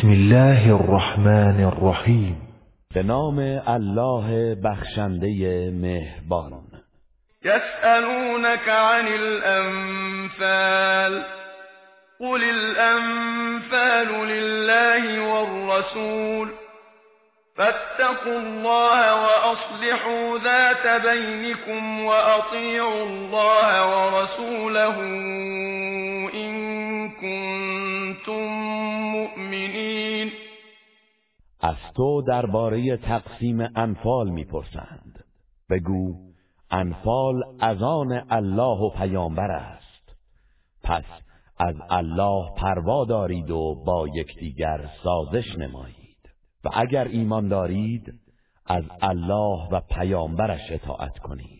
بسم الله الرحمن الرحیم به نام الله بخشنده مهربان. یسألونك عن الأنفال قل الأنفال لله والرسول. فاتقوا الله وأصلحوا ذات بينكم وأطيعوا الله ورسوله. كنتم مؤمنین از تو درباره تقسیم انفال می‌پرسند. بگو انفال از آن الله و پیامبر است. پس از الله پروا دارید و با یکدیگر سازش نمایید. و اگر ایمان دارید از الله و پیامبرش اطاعت کنید.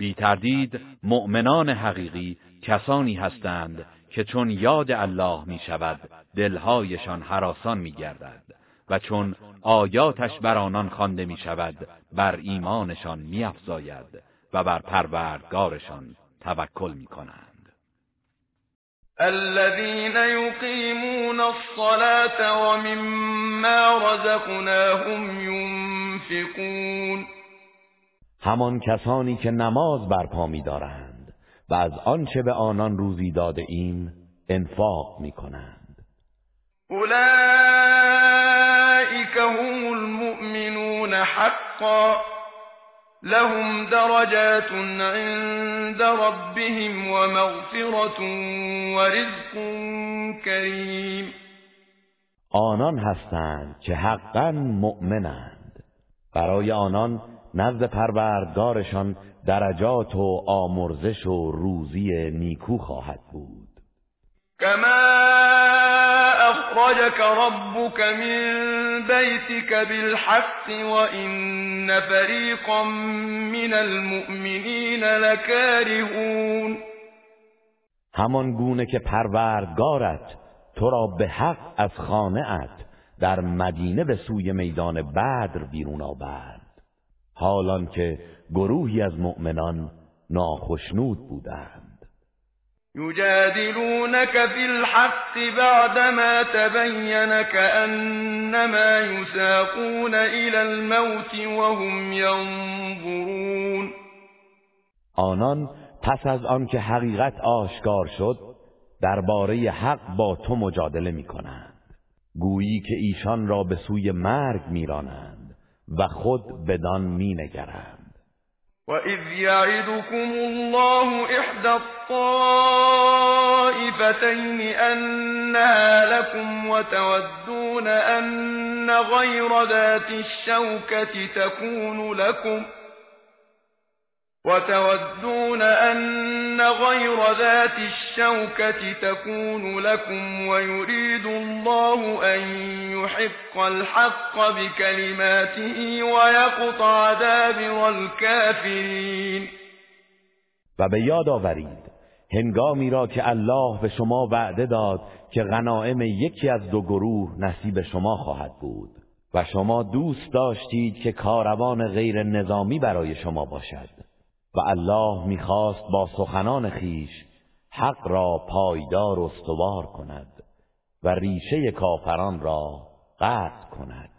بی تردید مؤمنان حقیقی کسانی هستند که چون یاد الله می شود دلهایشان حراسان می گردد و چون آیاتش بر آنان خوانده می شود بر ایمانشان می افزاید و بر پروردگارشان توکل می کنند الذين يقيمون الصلاة ومما رزقناهم ينفقون همان کسانی که نماز برپا می‌دارند و از آنچه به آنان روزی داده ایم انفاق می‌کنند. اولئک هم المؤمنون حقا لهم درجات عند ربهم ومغفرة ورزق کریم. آنان هستند که حقا مؤمنند. برای آنان نزد پروردگارشان درجات و آمرزش و روزی نیکو خواهد بود. كما أخرجك ربك من بيتك بالحق وإن فريقا من المؤمنين لكارهون. همان گونه که پروردگارت تو را به حق از خانه در مدینه به سوی میدان بدر بیرون آورد. حالان که گروهی از مؤمنان ناخشنود بودند. يجادلونك في الحق بعدما تبين كأنما يساقون إلى الموت وهم ينظرون آنان پس از آنکه حقیقت آشکار شد درباره حق با تو مجادله می کنند گویی که ایشان را به سوی مرگ میرانند. و خود بدان می نگرند وَإِذْ يَعِدُكُمُ اللَّهُ إِحْدَى الطَّائِفَتَيْنِ أَنَّهَا لَكُمْ وَتَوَدُّونَ أَنَّ غَيْرَ ذَاتِ الشَّوْكَةِ تَكُونُ لَكُمْ ۖ وتودون أن غير ذات الشوكة تكون لكم ويريد الله أن يحق الحق بكلماته ويقطع دابر الكافرين. و به یاد آورید هنگامی را که الله به شما وعده داد که غنائم یکی از دو گروه نصیب شما خواهد بود و شما دوست داشتید که کاروان غیر نظامی برای شما باشد. و الله می‌خواست با سخنان خیش حق را پایدار و استوار کند و ریشه کافران را قطع کند.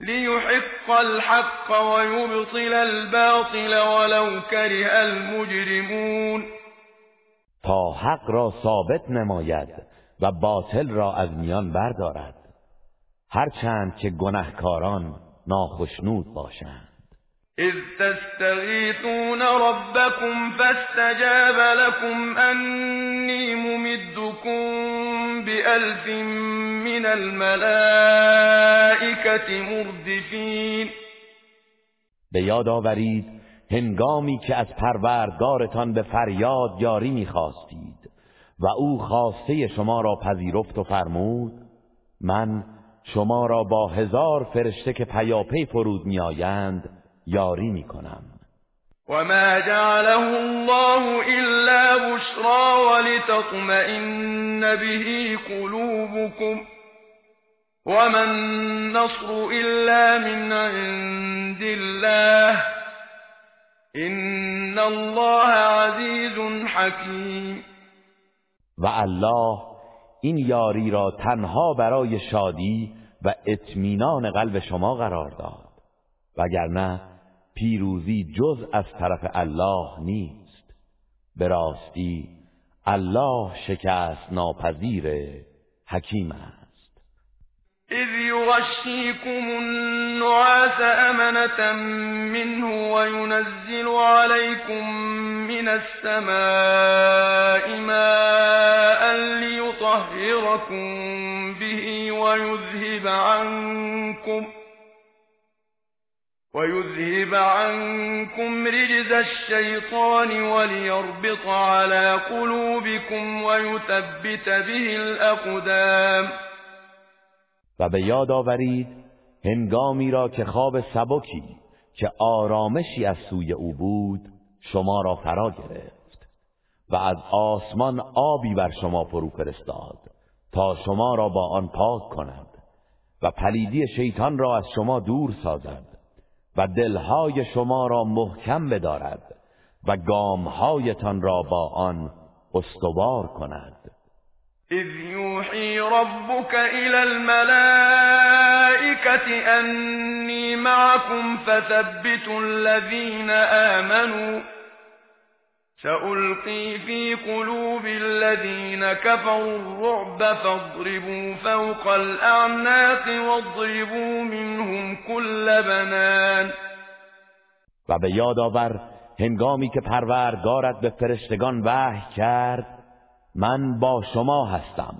لیحق الحق و یبطل الباطل ولو کره المجرمون. تا حق را ثابت نماید و باطل را از میان بردارد. هرچند که گنهکاران ناخشنود باشند. إذ تستغيثون ربكم فاستجاب لكم أني ممدكم بألف من الملائكة مردفين. به یاد آورید هنگامی که از پروردگارتان به فریاد یاری می‌خواستید و او خواسته شما را پذیرفت و فرمود من شما را با هزار فرشته که پیاپی فرود میآیند یاری می‌کنم. وما جعله الله إلا بشرى ولتطمئن به قلوبكم وما النصر إلا من عند الله إن الله عزيز حكيم. و الله این یاری را تنها برای شادی و اطمینان قلب شما قرار داد وگرنه پیروزی جز از طرف الله نیست. به راستی الله شکست ناپذیر حکیم است. اذ یغشیکم النعاس امنة منه وینزل علیکم من السماء ماء لیطهرکم به ویذهب عنکم. ويذهب عنكم رجز الشيطان وليربط على قلوبكم ويثبت به الأقدام. و به یاد آورید هنگامی را که خواب سبکی که آرامشی از سوی او بود شما را فرا گرفت و از آسمان آبی بر شما فرو فرستاد تا شما را با آن پاک کند و پلیدی شیطان را از شما دور سازد. و دلهای شما را محکم بدارد و گامهایتان را با آن استوار کند. اذ یوحی ربک الى الملائکة انی معكم فثبتوا الذین آمنوا سألقي في قلوب الذين كفروا الرعب فاضربوا فوق الأعناق واضربوا منهم كل بنان. و به یاد آور هنگامی که پروردگارت به فرشتگان وحی کرد من با شما هستم.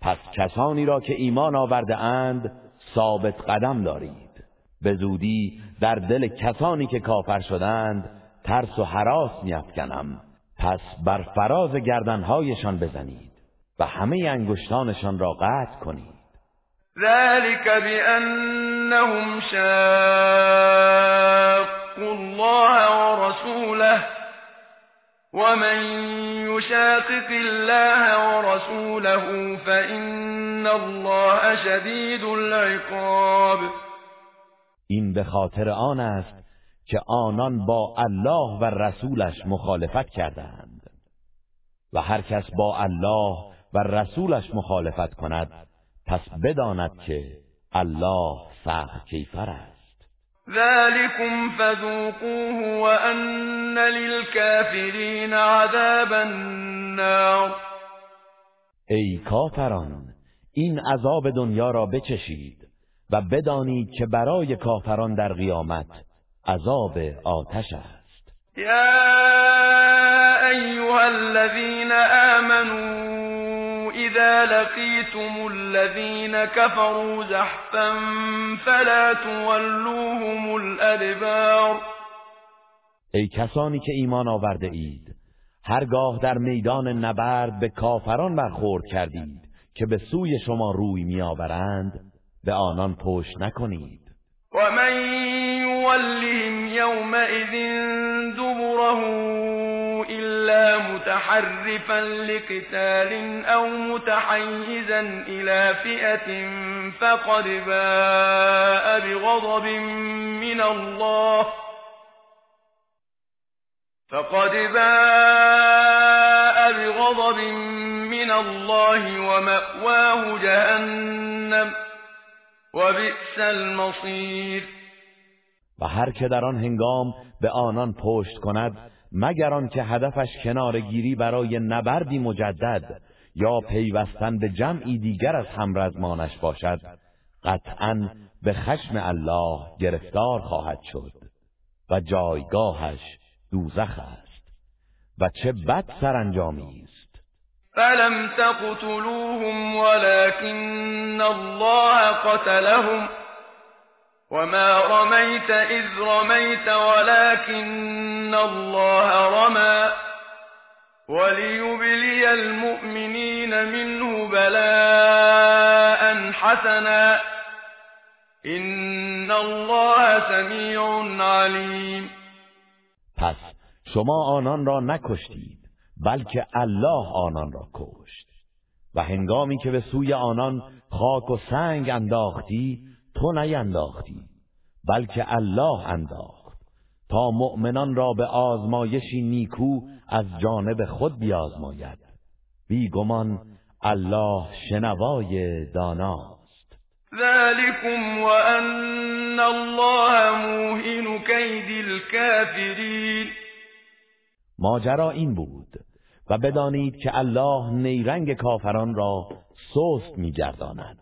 پس کسانی را که ایمان آورده اند ثابت قدم دارید. به زودی در دل کسانی که کافر شدند ترس و حراس میافکنم. پس بر فراز گردنهایشان بزنید و همه انگشتانشان را قطع کنید. ذلك بأنهم شاقوا الله ورسوله ومن يشاقق الله ورسوله فإن الله شدید العقاب. این به خاطر آن است که آنان با الله و رسولش مخالفت کردند. و هر کس با الله و رسولش مخالفت کند پس بداند که الله سخت کیفر است. ذلكم فذوقوه وان للكافرین عذاب النار. ای کافران این عذاب دنیا را بچشید و بدانید که برای کافران در قیامت عذاب آتش است. یا ایها الذين آمنوا اذا لقيتم الذين كفروا زحفا فلا تولوهم الادبار. ای کسانی که ایمان آورده اید هرگاه در میدان نبرد به کافران برخورد کردید که به سوی شما روی میآورند به آنان پشت نکنید. ومن يولهم يومئذ دبره إلا متحرفا لقتال أو متحيزا إلى فئة فقد باء بغضب من الله فقد باء بغضب من الله ومأواه جهنم و بئس المصیر و هر که در آن هنگام به آنان پشت کند مگر آنکه هدفش کنارگیری برای نبردی مجدد یا پیوستن به جمعی دیگر از همرزمانش باشد قطعا به خشم الله گرفتار خواهد شد و جایگاهش دوزخ است. و چه بد سرانجامی است. فلم تقتلوهم ولكن الله قتلهم وما رميت إذ رميت ولكن الله رمى وليبلي المؤمنين منه بلاء حسنا إن الله سمیع علیم پس شما آنان را نکشتید بلکه الله آنان را کشت. و هنگامی که به سوی آنان خاک و سنگ انداختی تو نینداختی بلکه الله انداخت. تا مؤمنان را به آزمایشی نیکو از جانب خود بیازماید. بیگمان الله شنوای داناست. ذلكم وأن الله موهن كید الكافرین ماجرا این بود و بدانید که الله نیرنگ کافران را سست میگرداند.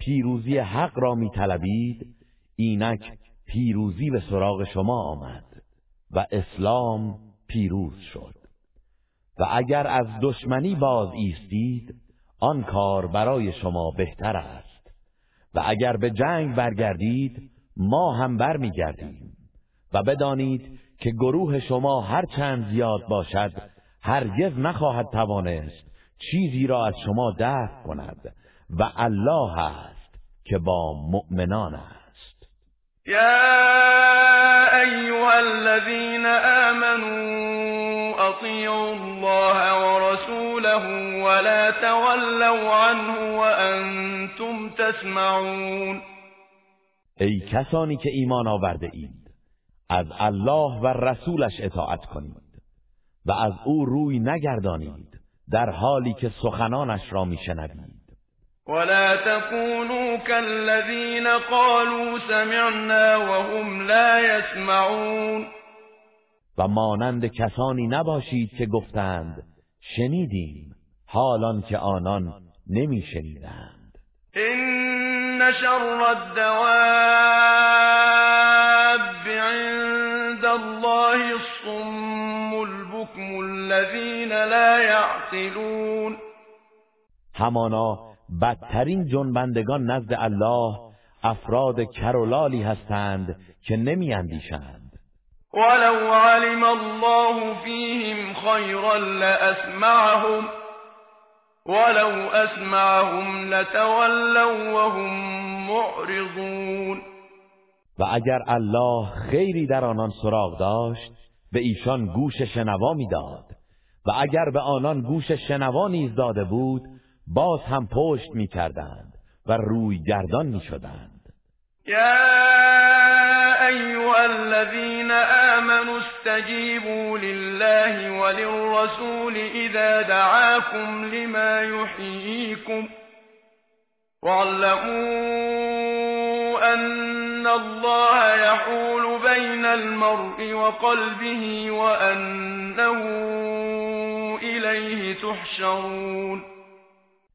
پیروزی حق را میطلبید اینک پیروزی به سراغ شما آمد و اسلام پیروز شد. و اگر از دشمنی باز ایستید آن کار برای شما بهتر است. و اگر به جنگ برگردید ما هم برمیگردیم. و بدانید که گروه شما هر چند زیاد باشد هرگز نخواهد توانست چیزی را از شما دفع کند. و الله است که با مؤمنان است. يا أيها الذين آمنوا أطيعوا الله ورسوله ولا تولوا عنه وأنتم تسمعون. ای کسانی که ایمان آورده اید از الله و رسولش اطاعت کنید و از او روی نگردانید در حالی که سخنانش را میشنوید. ولا تكونوا كالذين قالوا سمعنا وهم لا يسمعون. و مانند کسانی نباشید که گفتند شنیدیم. حالان که آنان نمیشنیدند. إن شر الدواب عند الله الصم البكم الذين لا يعقلون. همانا بدترین جنبندگان نزد الله افراد کرولالی هستند که نمیاندیشند. ولو علم الله فيهم خيرا لأسمعهم ولو أسمعهم لتولوا وهم معرضون. و اگر الله خیری در آنان سراغ داشت به ایشان گوش شنوا می‌داد. و اگر به آنان گوش شنوا نیز داده بود باز هم پشت می‌کردند و روی گردان می‌شدند. يا أيها الذين آمنوا استجيبوا لله وللرسول إذا دعاكم لما يحييكم واعلموا أن الله يحول بين المرء وقلبه وأنه إليه تحشرون.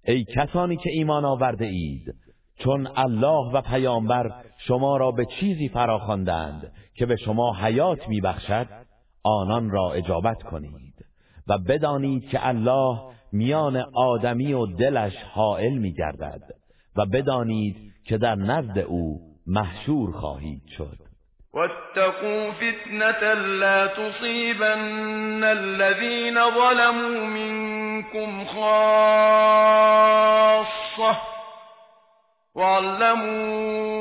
ای کسانی که ایمان آورده اید چون الله و پیامبر شما را به چیزی فراخواندند که به شما حیات میبخشد آنان را اجابت کنید و بدانید که الله میان آدمی و دلش حائل میگردد و بدانید که در نزد او محشور خواهید شد. واتقوا فتنة لا تصيبن الذين ظلموا منكم خاصة واعلموا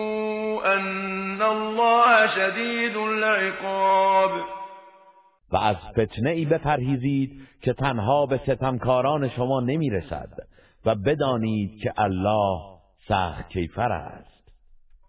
أن الله شديد العقاب. و از فتنه ای بپرهیزید که تنها به ستمکاران شما نمی‌رسد و بدانید که الله سخت کیفر است.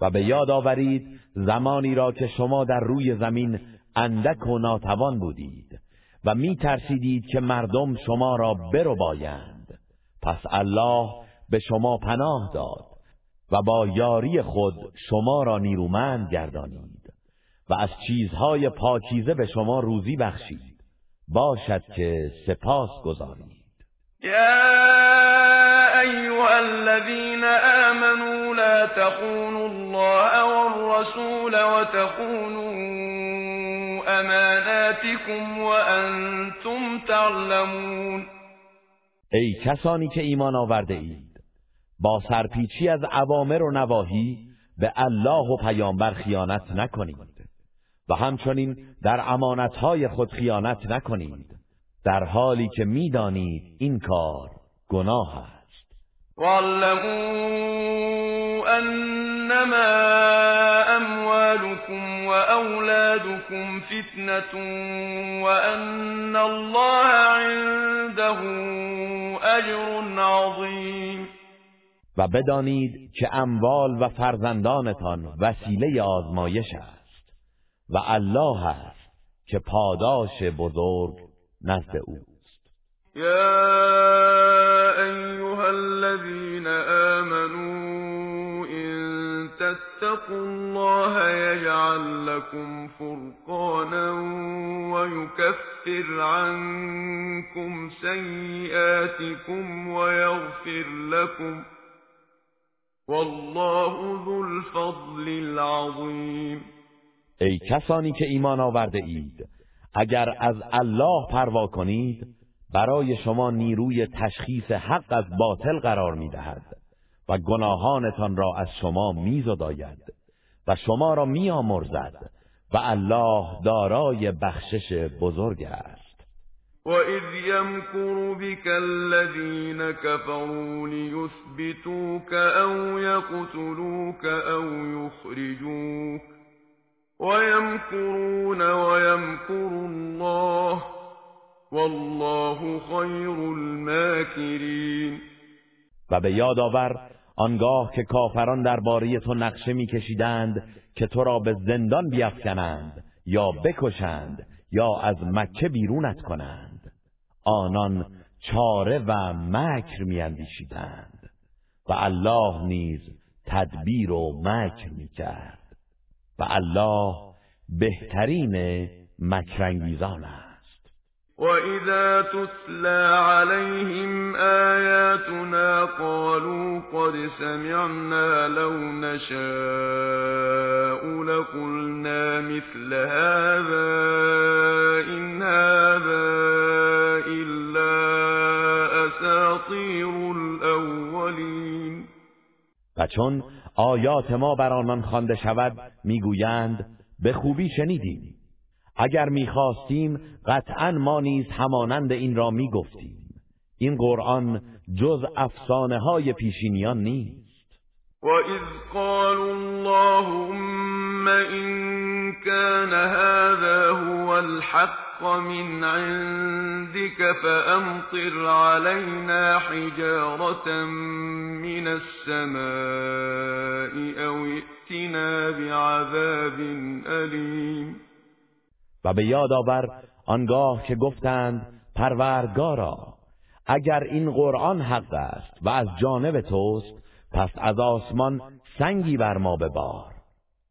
و به یاد آورید زمانی را که شما در روی زمین اندک و ناتوان بودید و می ترسیدید که مردم شما را برو بایند پس الله به شما پناه داد و با یاری خود شما را نیرومند گردانید و از چیزهای پاکیزه به شما روزی بخشید. باشد که سپاس گذارید. یا ایها الذین آمنوا لا تخونوا الله والرسول وتخونوا اماناتكم وانتم تعلمون. ای کسانی که ایمان آورده اید با سرپیچی از اوامر و نواهی به الله و پیامبر خیانت نکنید و همچنین در امانتهای خود خیانت نکنید در حالی که می‌دانید این کار گناه است. واعلموا انما اموالكم واولادكم فتنه وان الله عنده اجر عظیم و بدانید که اموال و فرزندانتان وسیله آزمایش است و الله است که پاداش بزرگ نزد اوست. یا تتقوا الله یجعل لكم فرقانا ويكفر عنكم سیئاتكم ويغفر لكم والله ذو الفضل العظیم ای کسانی که ایمان آورده اید اگر از الله پروا کنید برای شما نیروی تشخیص حق از باطل قرار می‌دهد. و گناهانتان را از شما میزداید و شما را میآمرزد و الله دارای بخشش بزرگ است. وَإِذْ يَمْكُرُ بِكَ الَّذِينَ كَفَرُوا لِيُثْبِتُوكَ أَوْ يَقْتُلُوكَ أَوْ يُخْرِجُوكَ وَيَمْكُرُونَ وَيَمْكُرُ اللَّهُ وَاللَّهُ خَيْرُ الْمَاكِرِينَ و به یاد آور آنگاه که کافران درباره تو نقشه میکشیدند که تو را به زندان بیافکنند یا بکشند یا از مکه بیرونت کنند. آنان چاره و مکر میاندیشیدند و الله نیز تدبیر و مکر می‌کرد و الله بهترین مکرانگیزان است. وَإِذَا تُتْلَى عَلَيْهِمْ آيَاتُنَا قَالُوا قَدْ سَمِعْنَا لَوْ نَشَاءُ لَقُلْنَا مِثْلَ إِنْ هَذَا إِلَّا أَسَاطِيرُ الْأَوَّلِينَ و چون آیات ما بر آنان خوانده شود می‌گویند به خوبی شنیدیم. اگر می‌خواستیم قطعا ما نیز همانند این را می‌گفتیم. این قرآن جز افسانه های پیشینیان نیست. وَإِذْ قَالُوا اللَّهُمَّ إِن كَانَ هَذَا هُوَ الْحَقَّ مِنْ عِندِكَ فَأَمْطِرْ عَلَيْنَا حِجَارَةً مِنَ السَّمَاءِ أَوْ ائْتِنَا بِعَذَابٍ أَلِيمٍ و به یاد آور آنگاه که گفتند پروردگارا اگر این قرآن حق است و از جانب توست پس از آسمان سنگی بر ما ببار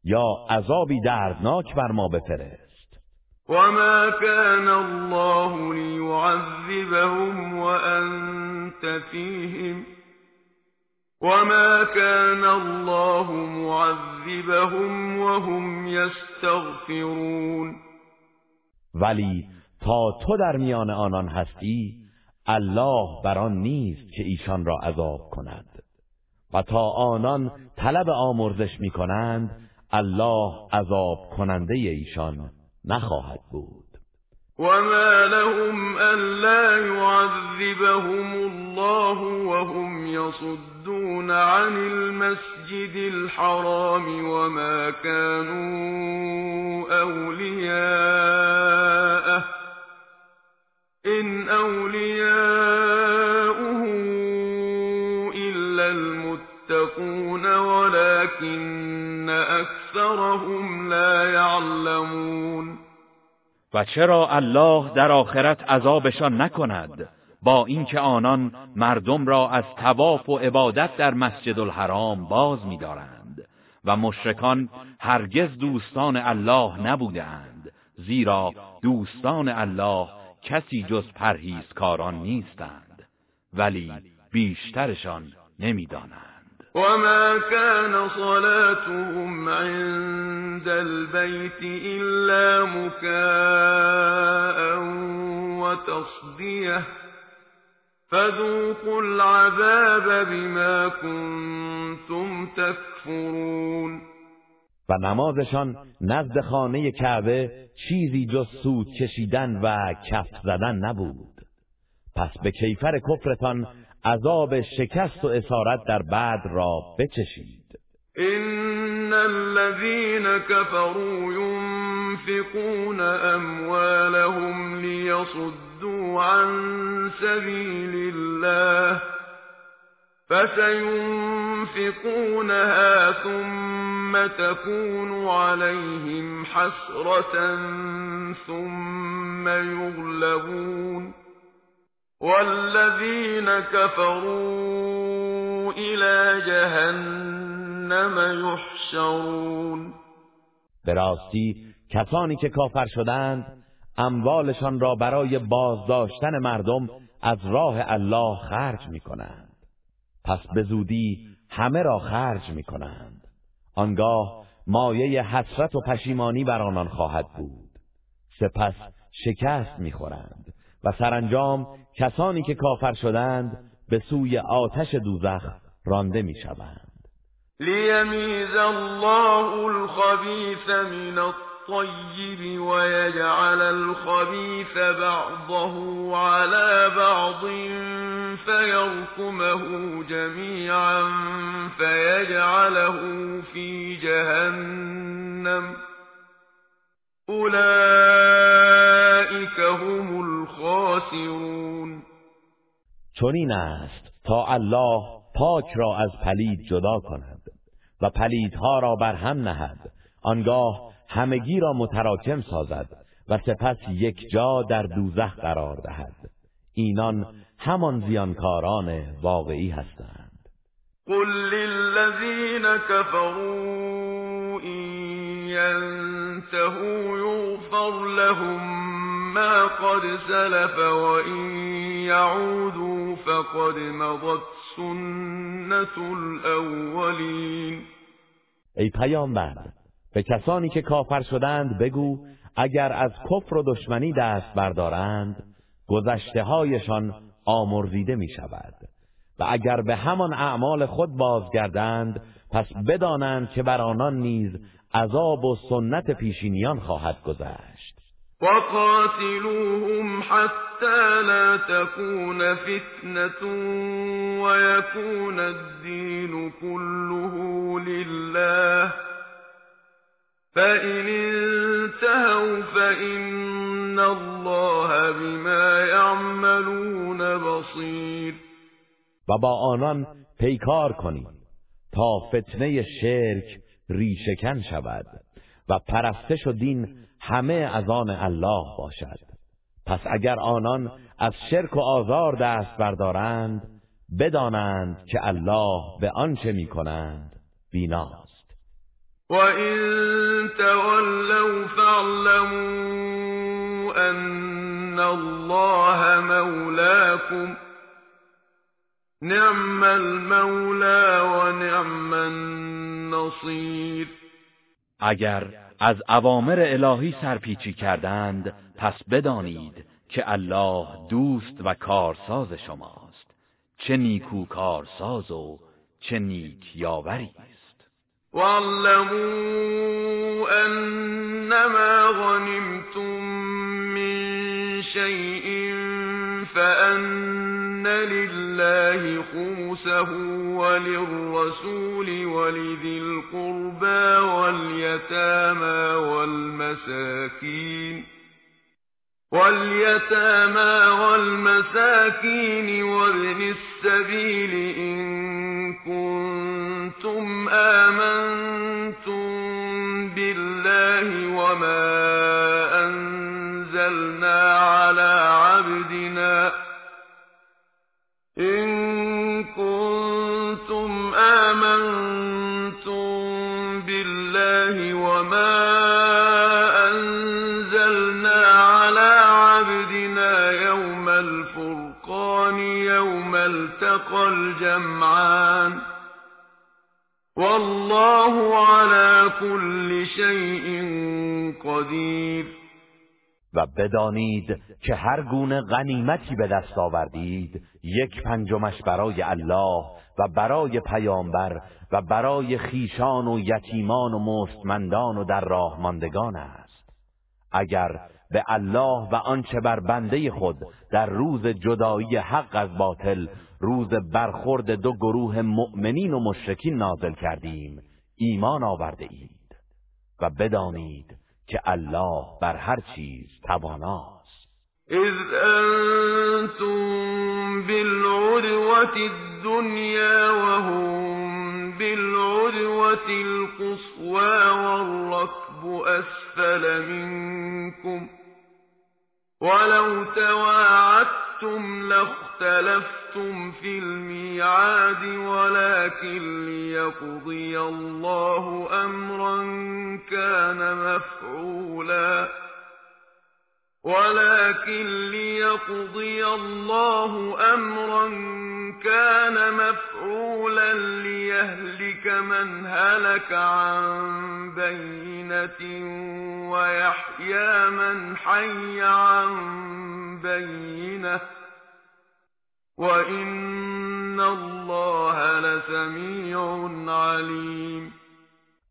یا عذابی دردناک بر ما بفرست. وما كان الله ليعذبهم وأنت فيهم وما كان الله معذبهم وهم يستغفرون ولی تا تو در میان آنان هستی الله بر آن نیست که ایشان را عذاب کند. و تا آنان طلب آمرزش می کنند الله عذاب کننده ایشان نخواهد بود. وما لهم ألا يعذبهم الله وهم يَصُدُّونَ عَنِ الْمَسْجِدِ الْحَرَامِ وَمَا كَانُوا أَوْلِيَاءَهُ إِنْ أَوْلِيَاؤُهُ إِلَّا الْمُتَّقُونَ وَلَكِنَّ أَكْثَرَهُمْ لَا يَعْلَمُونَ. و چرا الله در آخرت عذابشان نکند؟ با اینکه آنان مردم را از تواف و عبادت در مسجد الحرام باز می‌دارند و مشرکان هرگز دوستان الله نبودند زیرا دوستان الله کسی جز پرهیزکاران نیستند ولی بیشترشان نمی‌دانند. وما كان صلاتهم عند البيت إلا مكاء وتصديه فذوقوا العذاب بما كنتم تكفرون. و نمازشان نزد خانه کعبه چیزی جز سود کشیدن و کف زدن نبود. پس به کیفر کفرتان عذاب شکست و اسارت در بعد را بچشید. ان الذين كفروا ينفقون اموالهم ليصدوا عن سبيل الله فسينفقونها ثم تكون عليهم حسرة ثم يغلبون والذين كفروا إلى جهنم يحشرون به راستی کسانی که کافر شدند اموالشان را برای بازداشتن مردم از راه الله خرج می کنند پس به زودی همه را خرج می کنند آنگاه مایه حسرت و پشیمانی بر آنان خواهد بود. سپس شکست می خورند و سرانجام کسانی که کافر شدند به سوی آتش دوزخ رانده می شوند لیمیز الله الخبیث من الطیب ويجعل الخبیث بعضه على بعض فيركمه جميعا فيجعله في جهنم اولئك هم الخاسرون چنین است تا الله پاک را از پلید جدا کند. و پلیدها را بر هم نهد. آنگاه همگی را متراکم سازد و سپس یک جا در دوزخ قرار دهد. اینان همان زیانکاران واقعی هستند. قل للذین كفروا این ينتهوا یغفر لهم ما قد سلف وإن يعودوا فقد مضت سنت الاولین ای پیامبر به کسانی که کافر شدند بگو اگر از کفر و دشمنی دست بردارند گذشته هایشان آمرزیده می شود و اگر به همان اعمال خود بازگردند پس بدانند که بر آنان نیز عذاب و سنت پیشینیان خواهد گذشت. وقاتلوهم حتى لا تكون فتنة ويكون الدين كله لله. فإن انتهوا فإن الله بما يعملون بصير. و با آنان پیکار کنید تا فتنه شرک ریشکن شود و پرستش و دین همه از آن الله باشد. پس اگر آنان از شرک و آزار دست بردارند بدانند که الله به آنچه می‌کنند بیناست. وَإِن تَوَلَّوْا فَاعْلَمُوا أَنَّ اللَّهَ مَوْلَاكُمْ نِعْمَ الْمَوْلَى وَنِعْمَ النَّصِيرُ. اگر از اوامر الهی سرپیچی کردند پس بدانید که الله دوست و کارساز شماست. چه نیکو کارساز و چه نیک یاوری واعلموا أنما غنمتم من شيء فأن لله خمسه وللرسول ولذي القربى واليتامى والمساكين واليتامى والمساكين وابن السبيل إن كنتم آمنتم بالله وما التقى الجمعان والله على كل شيء قدير. و بدانید که هر گونه غنیمتی به دست آوردید یک پنجمش برای الله و برای پیامبر و برای خیشان و یتیمان و مستمندان و در راه ماندگان است. اگر به الله و آنچه بر بنده خود در روز جدایی حق از باطل روز برخورد دو گروه مؤمنین و مشرکین نازل کردیم. ایمان آورده اید و بدانید که الله بر هر چیز تواناست. اذ انتم بالعدوة الدنيا وهم بالعدوة القصوى والركب أسفل منكم. ولو تواعدتم لاختلفتم في الميعاد ولكن ليقضي الله أمرا كان مفعولا ولكن ليقضي الله أمرا كان مفعولا ليهلك من هلك عن بينة ويحيى من حي عن بينه وإن الله لسميع عليم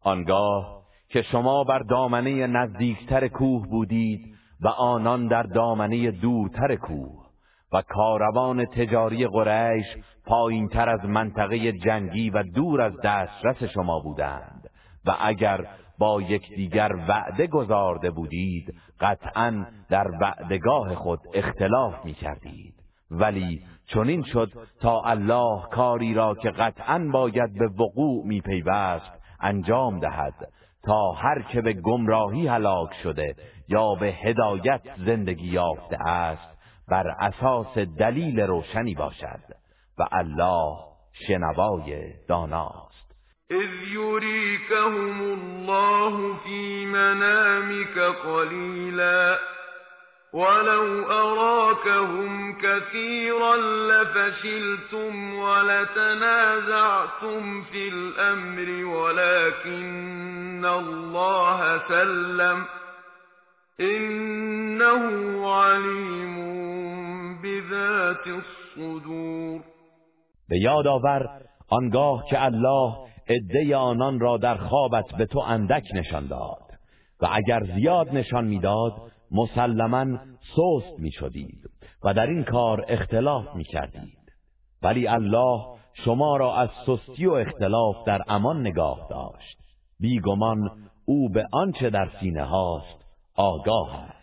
آنگاه که شما بر دامنه نزدیکتر کوه بودید و آنان در دامنه دورتر کوه و کاروان تجاری قریش پایین تر از منطقه جنگی و دور از دسترس شما بودند و اگر با یکدیگر وعده گذارده بودید قطعا در وعدگاه خود اختلاف می کردید ولی چنین شد تا الله کاری را که قطعا باید به وقوع می پیوست انجام دهد تا هر که به گمراهی هلاک شده یا به هدایت زندگی یافته است بر اساس دلیل روشنی باشد و الله شنوای داناست. اذ یریکهم الله فی منامک قلیلا. ولو أراكهم كثيرا لفشلتم ولتنازعتم في الأمر ولكن الله سلم إنه علیم بذات الصدور به یاد آور آنگاه که الله عده آنان را در خوابت به تو اندک نشان داد و اگر زیاد نشان می‌داد مسلما سست می شدید و در این کار اختلاف می کردید ولی الله شما را از سستی و اختلاف در امان نگاه داشت. بیگمان او به آنچه در سینه هاست آگاه است.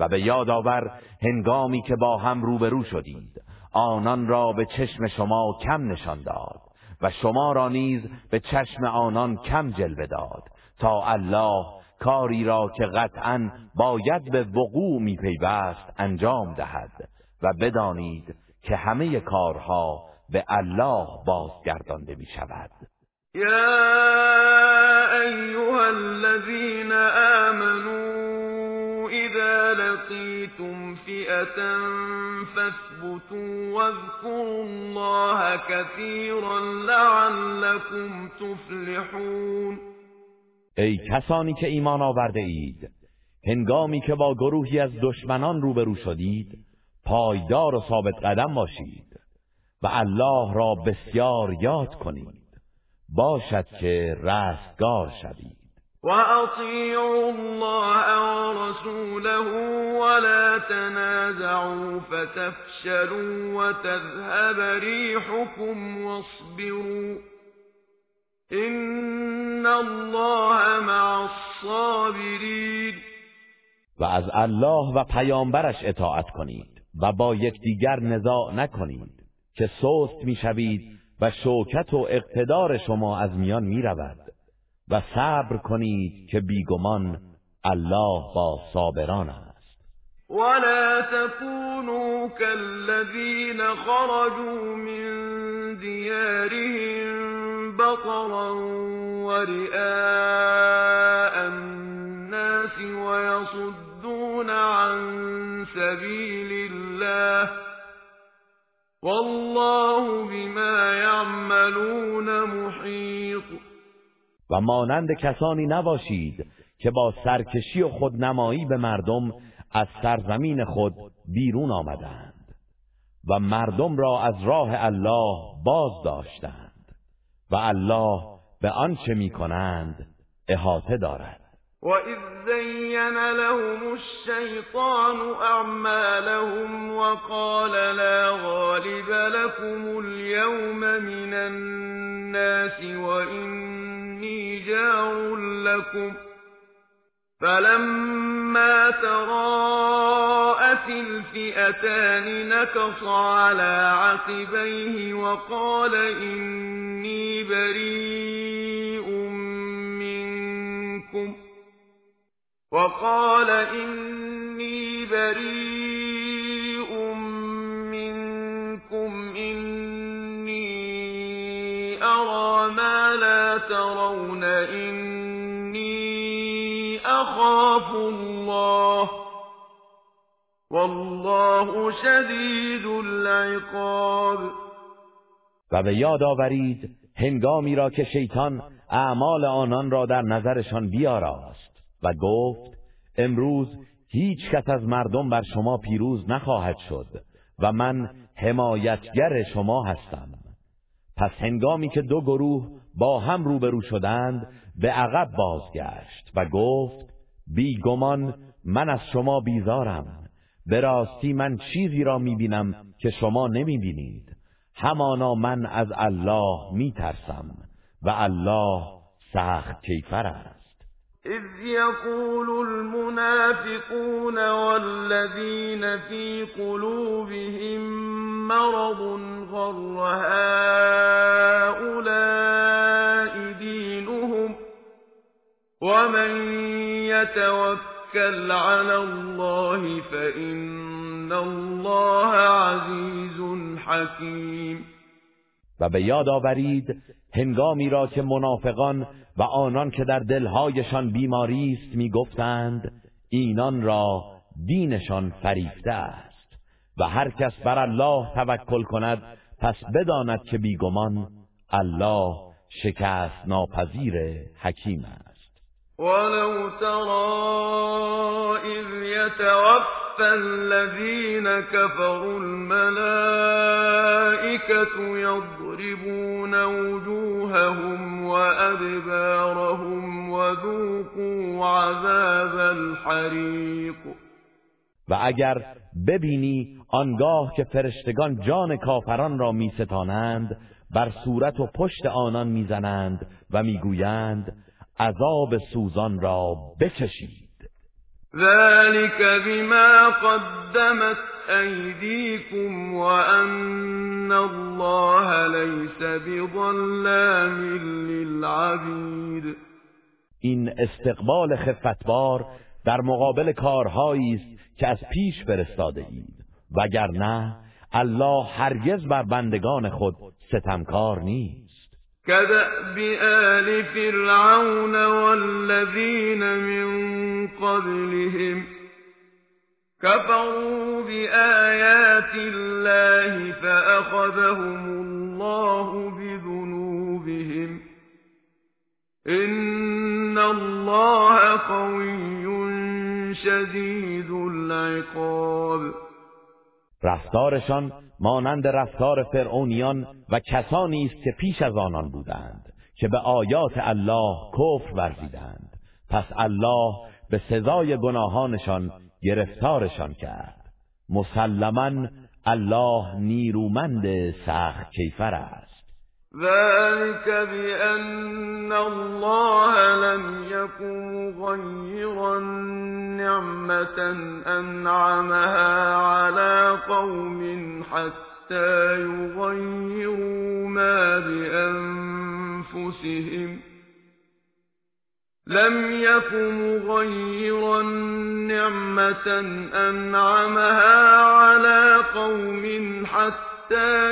و به یاد آور هنگامی که با هم روبرو شدید آنان را به چشم شما کم نشان داد و شما را نیز به چشم آنان کم جلوه داد تا الله کاری را که قطعا باید به وقوع می پیوست انجام دهد و بدانید که همه کارها به الله بازگردانده می شود یا ایها الذین لقيتم فئة فاثبتوا واذكروا الله كثيرا لعلكم تفلحون. ای کسانی که ایمان آورده اید هنگامی که با گروهی از دشمنان روبرو شدید پایدار و ثابت قدم باشید و الله را بسیار یاد کنید. باشد که رستگار شوید. وأطيعوا الله ورسوله ولا تنازعوا فتفشلوا وتذهب ريحكم واصبروا إن الله مع الصابرين. و از الله و پیامبرش اطاعت کنید و با یکدیگر نزاع نکنید که سست می‌شوید و شوکت و اقتدار شما از میان می‌رود. و صبر کنید که بیگمان الله با صابران است. ولا تكونوا كالذين خرجوا من ديارهم بطرا ورئاء الناس ويصدون عن سبيل الله والله بما يعملون محيط. و مانند کسانی نباشید که با سرکشی و خودنمایی به مردم از سرزمین خود بیرون آمدند و مردم را از راه الله باز داشتند و الله به آنچه می کنند احاطه دارد. وَإِذْ زَيَّنَ لَهُمُ الشَّيْطَانُ أَعْمَالَهُمْ وَقَالَ لَا غَالِبَ لَكُمُ الْيَوْمَ مِنَ النَّاسِ وَإِنِّي جَارٌ لَكُمْ فَلَمَّا تَرَاءَتِ الْفِئَتَانِ نَكَصَ عَلَى عَقِبَيْهِ وَقَالَ إِنِّي بَرِيءٌ مِنكُمْ وقال إني بريء ترون إني أخاف الله والله شدید العقاب. و به یاد آورید هنگامی را که شیطان اعمال آنان را در نظرشان بیاراست و گفت امروز هیچ کس از مردم بر شما پیروز نخواهد شد و من حمایتگر شما هستم. پس هنگامی که دو گروه با هم روبرو شدند به عقب بازگشت و گفت بیگمان من از شما بیزارم به راستی من چیزی را می‌بینم که شما نمی‌بینید. همانا من از الله میترسم و الله سخت کیفر است. إذ يقول المنافقون والذين في قلوبهم مرض غر هؤلاء ومن يتوكل على الله فإن الله عزيز حكيم و به یاد آورید هنگامی را که منافقان و آنان که در دلهایشان بیماری است می‌گفتند اینان را دینشان فریفته است و هر کس بر الله توکل کند پس بداند که بیگمان الله شکست ناپذیر حکیم است. ولو ترى إذ يتوفى الذين كفروا الملائكة يضربون وجوههم وأدبارهم وذوقوا عذاب الحريق و اگر ببینی آنگاه که فرشتگان جان کافران را میستانند بر صورت و پشت آنان می‌زنند و می‌گویند عذاب سوزان را بکشید. ذلك بما قدمت أيديكم وأن الله ليس بظلام للعبید این استقبال خفتبار در مقابل کارهایی است که از پیش فرستاده اید. وگرنه الله هرگز بر بندگان خود ستمکار نیست. كدأب آل فرعون والذين من قبلهم كفروا بآيات الله فأخذهم الله بذنوبهم إن الله قوي شدید العقاب رفتارشان مانند رفتار فرعونیان و کسانی است که پیش از آنان بودند که به آیات الله کفر ورزیدند. پس الله به سزای گناهانشان گرفتارشان کرد. مسلما الله نیرومند سخت کیفر است. ذلك بأن الله لم يكن غيرا نعمة أنعمها على قوم حتى يغيروا ما بأنفسهم لم يكن مغيرا نعمة أنعمها على قوم حتى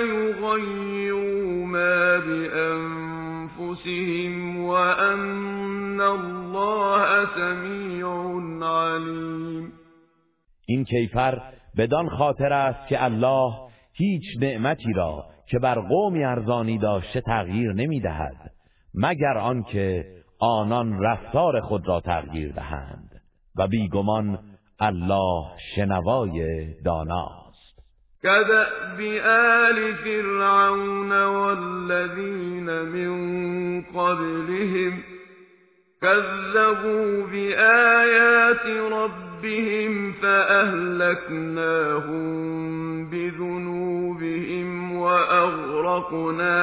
يغيروا ما بأنفسهم وأن الله سميع عليم. این کیفر بدان خاطر است که الله هیچ نعمتی را که بر قومی ارزانی داشته تغییر نمی دهد مگر آنکه آنان رفتار خود را تغییر دهند و بیگمان الله شنوای داناست كدأب آل فرعون والذین من قبلهم كذبوا بآيات ربهم فأهلكناهم بذنوبهم وأغرقنا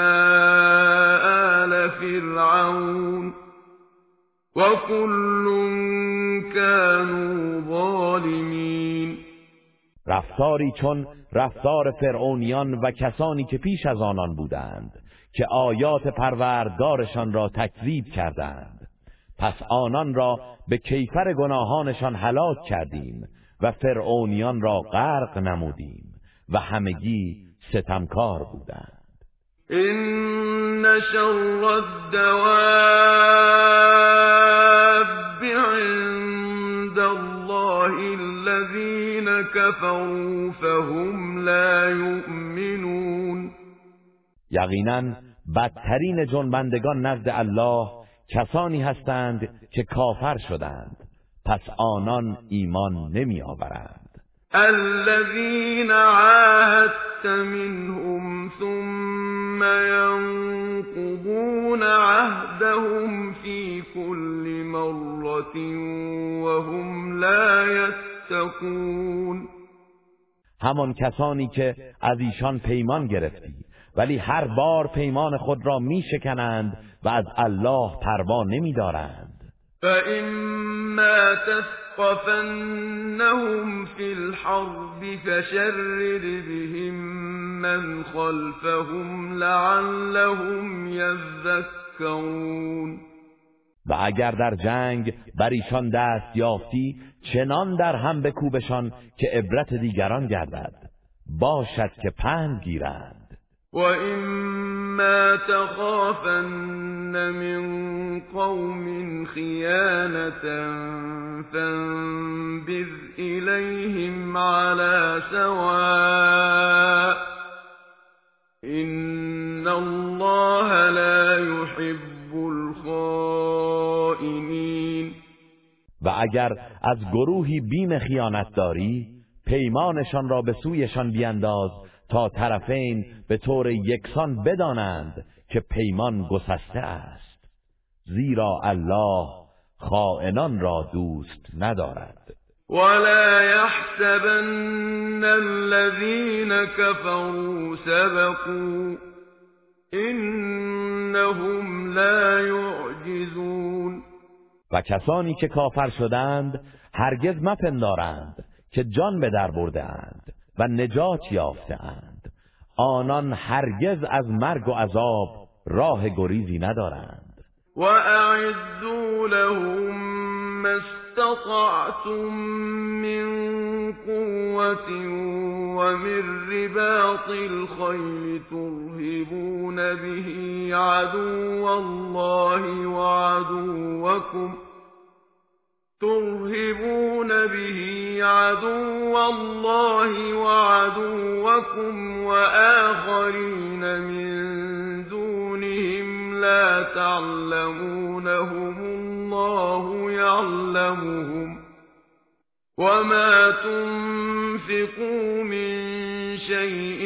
آل فرعون وكل كانوا ظالمین رفتاری چون رفتار فرعونیان و کسانی که پیش از آنان بودند که آیات پروردگارشان را تکذیب کردند. پس آنان را به کیفر گناهانشان هلاک کردیم و فرعونیان را غرق نمودیم و همگی ستمکار بودند. إن شر الدواب عند الله كفروا فهم لا يؤمنون. یقینا بدترین جنبندگان نزد الله کسانی هستند که کافر شدند پس آنان ایمان نمی آورند الذين عاهدت منهم ثم ينقضون عهدهم في كل مرة وهم لا يتقون. همان کسانی که از ایشان پیمان گرفتی ولی هر بار پیمان خود را می شکنند و از الله پروا نمی دارند فإما تثقفنهم في الحرب فشرد بهم من خلفهم لعلهم يذكرون. و اگر در جنگ بر ایشان دست یافتی چنان در هم بکوبشان که عبرت دیگران گردد. باشد که پند گیرند. وَإِمَّا تَخَافَنَّ مِنْ قَوْمٍ خِيَانَةً فَانبِذْ إِلَيْهِمْ عَلَى سَوَاءٍ إِنَّ اللَّهَ لَا يُحِبُّ و اگر از گروهی بیم خیانت داری پیمانشان را به سویشان بینداز تا طرفین به طور یکسان بدانند که پیمان گسسته است. زیرا الله خائنان را دوست ندارد. ولا يحسبن الذين كفروا سبقوا انهم لا يعجزون و کسانی که کافر شدند هرگز مپندارند که جان به در برده اند و نجات یافتهاند. آنان هرگز از مرگ و عذاب راه گریزی ندارند. و اعدوا لهم ما استطعتم من قوة ومن رباط الخيل ترهبون به عدو الله وعدوكم ترهبون به عدو الله وعدوكم وآخرين من دونهم لا تعلمونهم الله يعلمهم وما تنفقوا من شيء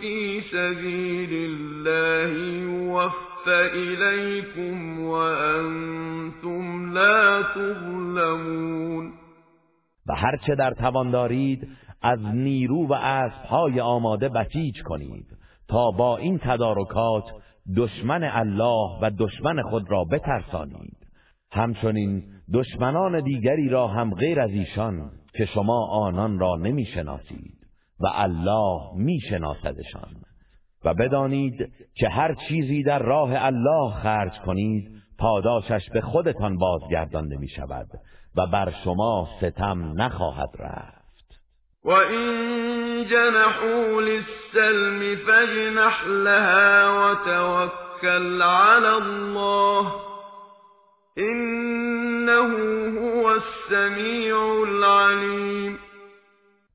في سبيل الله يوفى إليكم وأنتم لا تظلمون. و هرچه در توان دارید از نیرو و اسبهای آماده بسیج کنید تا با این تدارکات دشمن الله و دشمن خود را بترسانید. همچنین دشمنان دیگری را هم غیر از ایشان که شما آنان را نمی‌شناسید و الله میشناسدشان. و بدانید که هر چیزی در راه الله خرج کنید پاداشش به خودتان بازگردانده می شود و بر شما ستم نخواهد رفت. و این جنحوا للسلم فجنح لها و توکل علی الله. انه هو السمیع العلیم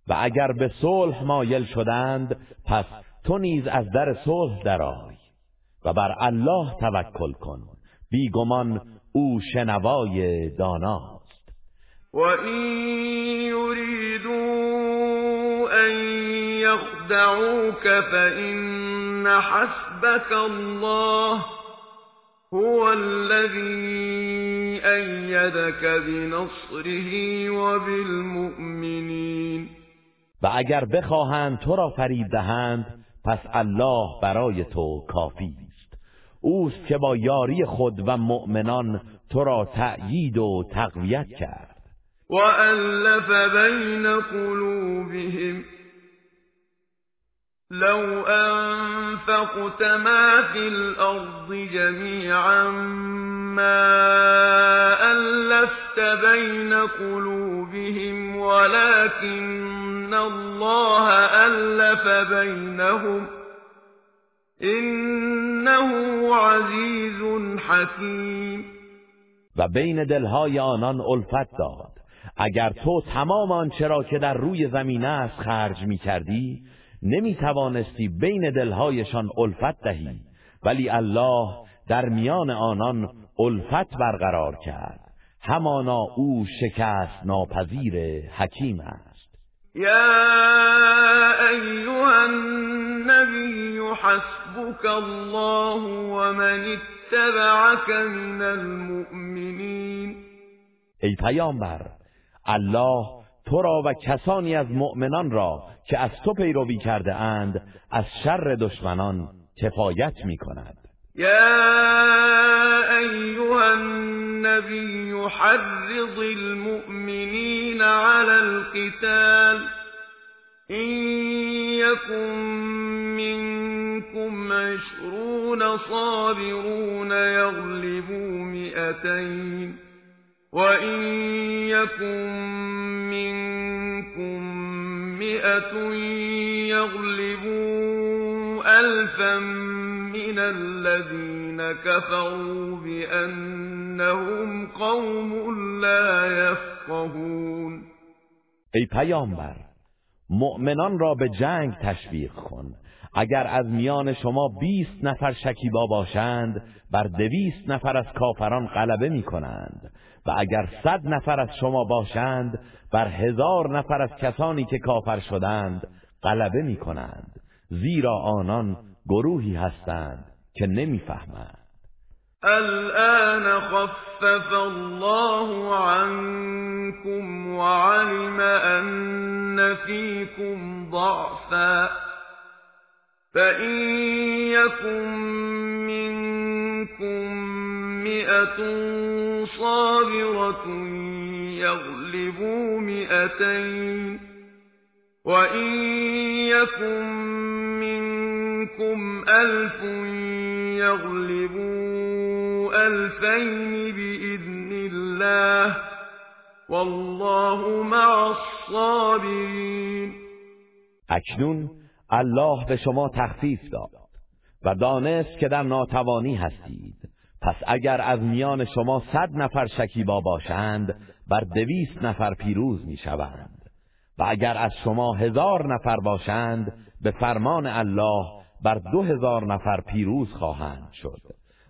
و اگر به صلح مایل شدند پس تو نیز از در صلح درآی و بر الله توکل کن. بیگمان او شنوای داناست. و این یریدوا ان یخدعوک فإن حسبك الله هو الذي أيدك بنصره وبالمؤمنين. و اگر بخواهند تو را فریب دهند پس الله برای تو کافی است. اوست که با یاری خود و مؤمنان تو را تأیید و تقویت کرد. و الف بین قلوبهم. لو أنفقت ما في الأرض جميعا ما ألفت بين قلوبهم ولكن الله ألف بينهم إنه عزيز حكيم. و بین دلهای آنان الفت داد. اگر تو تمام آنچه را که در روی زمین است خرج می کردی نمی توانستی بین دلهایشان الفت دهی. ولی الله در میان آنان الفت برقرار کرد. همانا او شکست ناپذیر حکیم است. یا ایها النبی حسبك الله ومن اتبعك من المؤمنین. ای پیامبر الله تو را و کسانی از مؤمنان را که از تو پیروی کرده اند از شر دشمنان کفایت می کند يَا أَيُّهَا النَّبِيُّ حَرِّضِ الْمُؤْمِنِينَ عَلَى الْقِتَالِ إِن يَكُن مِّنكُمْ عِشْرُونَ صَابِرُونَ يَغْلِبُوا مِائَتَيْنِ وَإِن يَكُن مِّنكُم مِّائَةٌ يَغْلِبُوا أَلْفًا مِّنَ الَّذِينَ كَفَرُوا بِأَنَّهُمْ قَوْمٌ لَّا يَفْقَهُونَ. ای پیامبر مؤمنان را به جنگ تشویق کن. اگر از میان شما بیست نفر شکیبا باشند بر دویست نفر از کافران غلبه می کنند و اگر صد نفر از شما باشند بر هزار نفر از کسانی که کافر شدند غلبه می کنند زیرا آنان گروهی هستند که نمی‌فهمند. الان خفف الله عنكم وعلم ان فيكم ضعفا. فإن يكن منكم مئة صابرة يغلبوا مئتين. وإن يكن منكم ألف يغلبوا ألفين بإذن الله والله مع الصابرين اکنون الله به شما تخفیف داد و دانست که در ناتوانی هستید. پس اگر از میان شما صد نفر شکیبا باشند بر دویست نفر پیروز می شوند و اگر از شما هزار نفر باشند به فرمان الله بر دو هزار نفر پیروز خواهند شد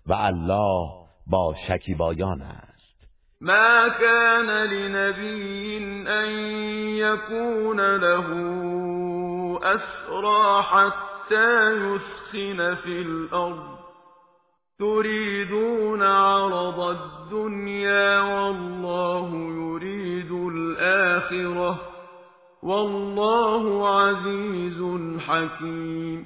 و الله با شکیبایان است. ما كان لنبی ان یکون له اسرا حتى یسخن فی الارض. تريدون عرض الدنيا والله يريد الآخرة. والله عزیز حکیم.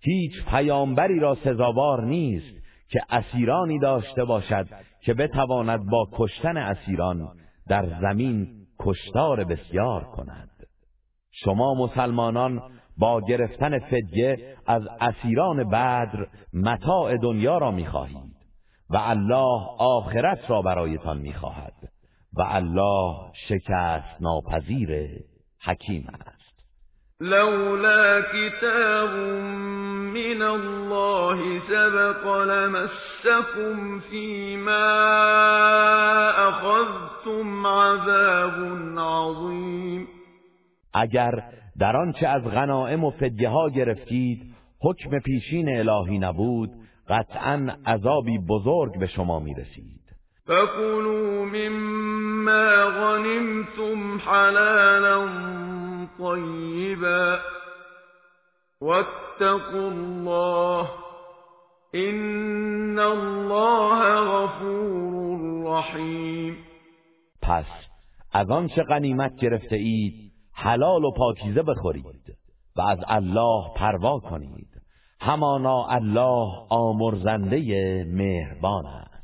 هیچ پیامبری را سزاوار نیست که اسیرانی داشته باشد که بتواند با کشتن اسیران در زمین کشتار بسیار کند. شما مسلمانان با گرفتن فدیه از اسیران بدر متاع دنیا را می‌خواهید و الله آخرت را برایتان می‌خواهد و الله شکست ناپذیر حکیم است. لولا كتاب من الله سبق لمسكم فيما أخذتم عذاب عظیم اگر در آنچه از غنائم و فدیه ها گرفتید حکم پیشین الهی نبود قطعا عذابی بزرگ به شما می رسید فكلوا مما غنمتم حلالا طيبا واتقوا الله ان الله غفور رحیم پس از آنچه غنیمت گرفته اید حلال و پاکیزه بخورید و از الله پروا کنید. همانا الله آمرزنده مهربان است.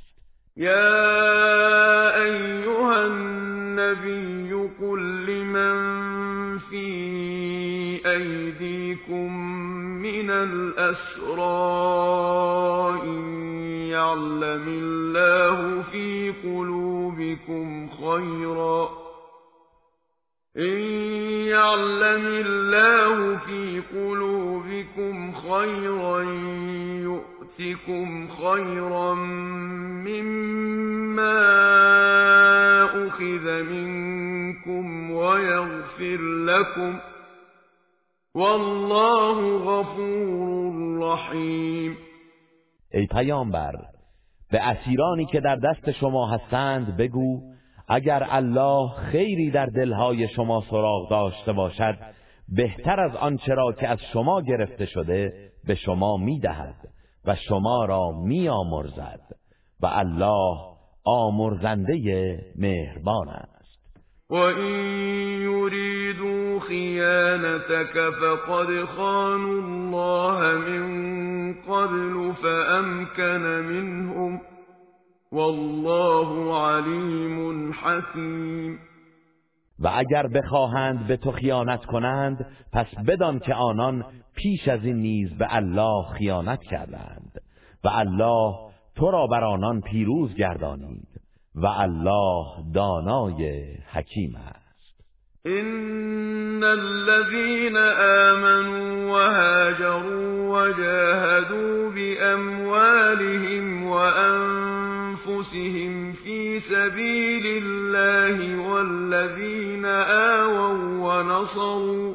يا أيها النبي قل لمن في أيديكم من الأسرى إن يعلم الله في قلوبكم خيرا إن يعلم الله في قلوبكم خيرا يؤتكم خيرا مما أخذ منكم ويغفر لكم والله غفور رحیم ای پیامبر به اسیرانی که در دست شما هستند بگو اگر الله خیری در دلهای شما سراغ داشته باشد بهتر از آنچه را که از شما گرفته شده به شما می‌دهد. و شما را میآمرزد و الله آمرزنده مهربان است. و این یریدوا خیانتك فقد خانوا الله من قبل فامکن منهم والله علیم حکیم و اگر بخواهند به تو خیانت کنند پس بدان که آنان پیش از این نیز به الله خیانت کردند و الله تو را بر آنان پیروز گردانید و الله دانای حکیم است. ان الذين آمنوا وهاجروا وجاهدوا بأموالهم وأنفسهم في سبيل الله والذين آووا ونصروا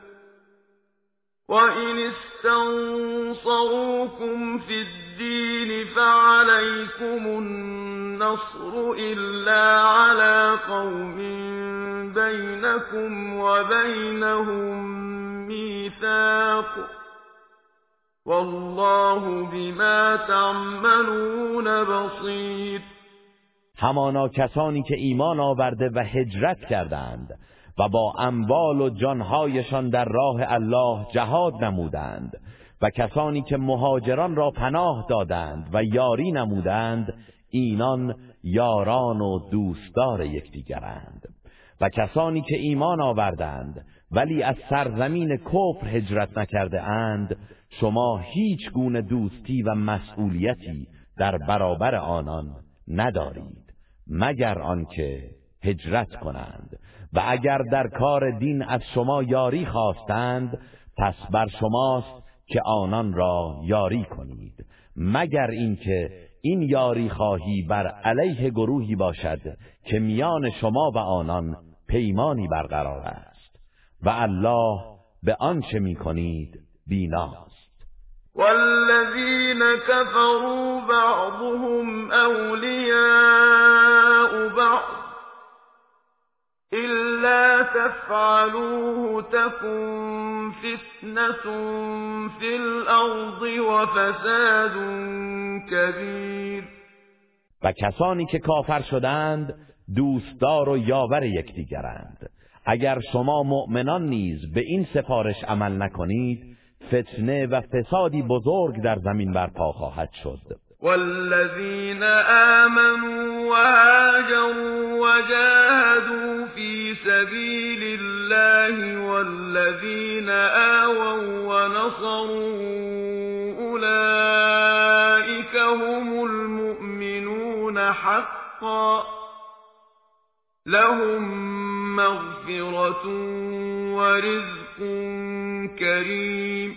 وإن استنصروكم في الدين فعليكم النصر إلا على قوم بينكم وبينهم ميثاق والله بما تعملون بصیر همانا کسانی که ایمان آورده و هجرت کردند و با اموال و جانهایشان در راه الله جهاد نمودند و کسانی که مهاجران را پناه دادند و یاری نمودند اینان یاران و دوستدار یکدیگرند. و کسانی که ایمان آوردند ولی از سرزمین کفر هجرت نکرده اند شما هیچ گونه دوستی و مسئولیتی در برابر آنان ندارید مگر آنکه هجرت کنند. و اگر در کار دین از شما یاری خواستند پس بر شماست که آنان را یاری کنید. مگر اینکه این یاری خواهی بر علیه گروهی باشد که میان شما و آنان پیمانی برقرار است. و الله به آنچه می‌کنید بیناست. والذین كفروا بعضهم اولیاء بعض. إلا تفعلوه تكن فتنة في الأرض وفساد كبير. و کسانی که کافر شدند دوستدار و یاور یکدیگرند. اگر شما مؤمنان نیز به این سفارش عمل نکنید فتنه و فسادی بزرگ در زمین برپا خواهد شد. والذين آمنوا وهاجروا وجاهدوا في سبيل الله والذين آووا ونصروا أولئك هم المؤمنون حقا لهم مغفرة ورزق كريم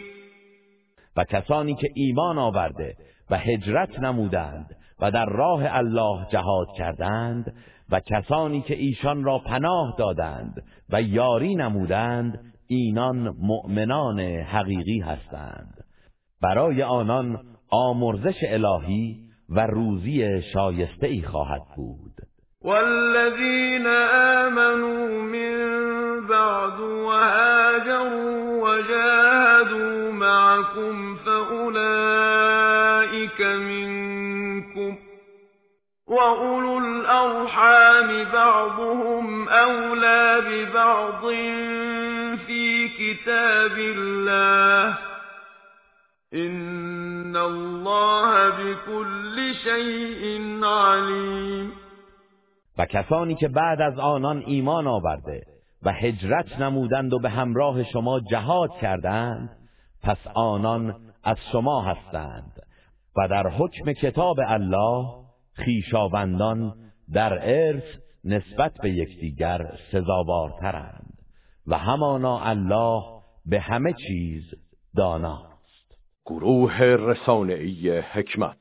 و کسانی که ایمان آورده و هجرت نمودند و در راه الله جهاد کردند و کسانی که ایشان را پناه دادند و یاری نمودند اینان مؤمنان حقیقی هستند. برای آنان آمرزش الهی و روزی شایسته ای خواهد بود. والذین آمنوا من بعد وهاجروا وجاهدوا معكم فأولئك وأولو الأرحام بعضهم أولى ببعض في كتاب الله إن الله بكل شيء عليم و کسانی که بعد از آنان ایمان آورده و هجرت نمودند و به همراه شما جهاد کردند پس آنان از شما هستند و در حکم کتاب الله خیشاوندان در ارث نسبت به یکدیگر سزاوارترند و همانا الله به همه چیز داناست. گروه رسانه‌ای حکمت